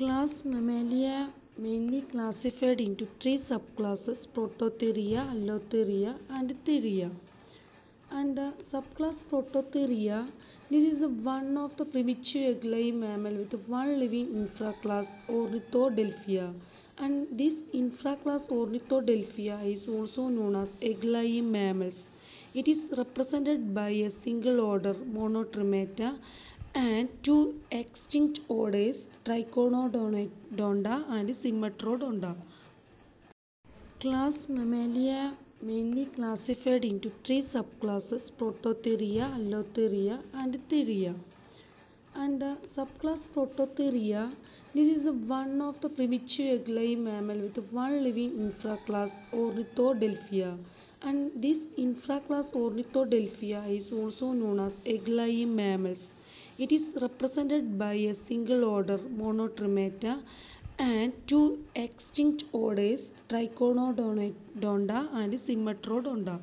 Class Mammalia mainly classified into three subclasses Prototheria, Allotheria and Theria. And the subclass Prototheria, this is the one of the primitive egg-laying mammal with one living infraclass Ornithodelphia. And this infraclass Ornithodelphia is also known as egg-laying mammals. It is represented by a single order Monotremata and two extinct orders Triconodonta and Symmetrodonta. Class Mammalia mainly classified into three subclasses Prototheria, Allotheria and Theria. And the subclass Prototheria, this is the one of the primitive egg-laying mammal with one living infraclass Ornithodelphia. And this infraclass Ornithodelphia is also known as egg-laying mammals. It is represented by a single order Monotremata and two extinct orders Triconodonta and Symmetrodonta.